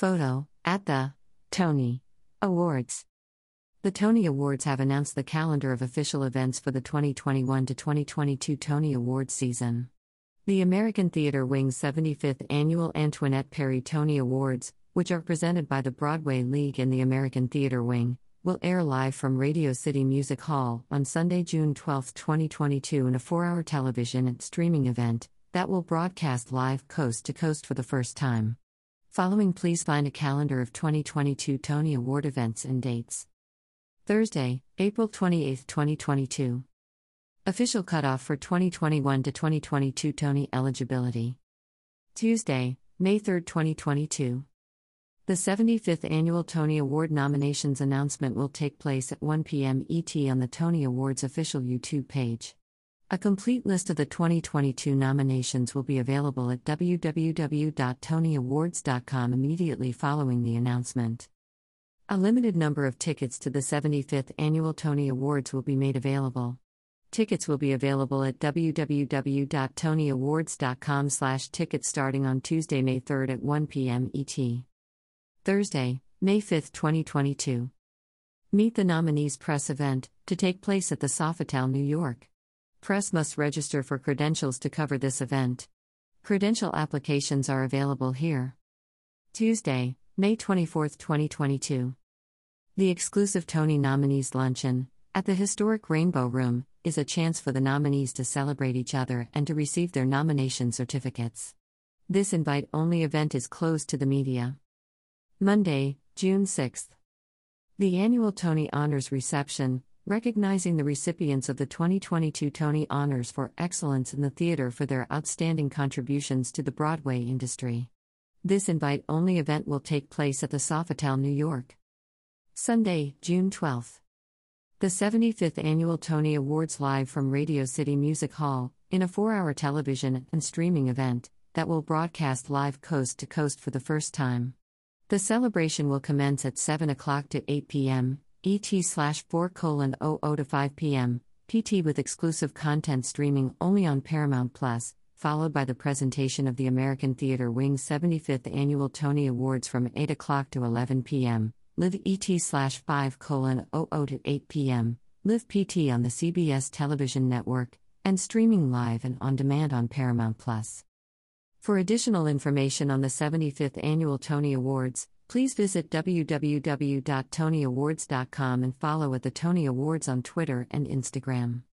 Photo at the Tony Awards. The Tony Awards have announced the calendar of official events for the 2021 to 2022 Tony Awards season. The American Theater Wing's 75th annual Antoinette Perry Tony Awards, which are presented by the Broadway League and the American Theater Wing, will air live from Radio City Music Hall on Sunday, June 12, 2022, in a four hour television and streaming event that will broadcast live coast to coast for the first time. Following, please find a calendar of 2022 Tony Award events and dates. Thursday, April 28, 2022. Official cutoff for 2021 to 2022 Tony eligibility. Tuesday, May 3, 2022. The 75th Annual Tony Award nominations announcement will take place at 1 p.m. ET on the Tony Awards official YouTube page. A complete list of the 2022 nominations will be available at www.tonyawards.com immediately following the announcement. A limited number of tickets to the 75th Annual Tony Awards will be made available. Tickets will be available at www.tonyawards.com slash tickets starting on Tuesday, May 3rd at 1 p.m. ET. Thursday, May 5th, 2022. Meet the Nominees Press event, to take place at the Sofitel, New York. Press must register for credentials to cover this event. Credential applications are available here. Tuesday, May 24, 2022. The exclusive Tony Nominees Luncheon, at the historic Rainbow Room, is a chance for the nominees to celebrate each other and to receive their nomination certificates. This invite only event is closed to the media. Monday, June 6th. The annual Tony Honors reception, recognizing the recipients of the 2022 Tony Honors for excellence in the theater for their outstanding contributions to the Broadway industry. This invite only event will take place at the Sofitel, New York. Sunday, June 12th. The 75th Annual Tony Awards live from Radio City Music Hall, in a four hour television and streaming event that will broadcast live coast to coast for the first time. The celebration will commence at 7 o'clock to 8 p.m., ET slash 4 colon 00 to 5 p.m., PT with exclusive content streaming only on Paramount Plus, followed by the presentation of the American Theater Wing's 75th Annual Tony Awards from 8 o'clock to 11 p.m live ET slash 5 colon 00 to 8 p.m., live PT on the CBS television network, and streaming live and on demand on Paramount Plus. For additional information on the 75th Annual Tony Awards, please visit www.tonyawards.com and follow at the Tony Awards on Twitter and Instagram.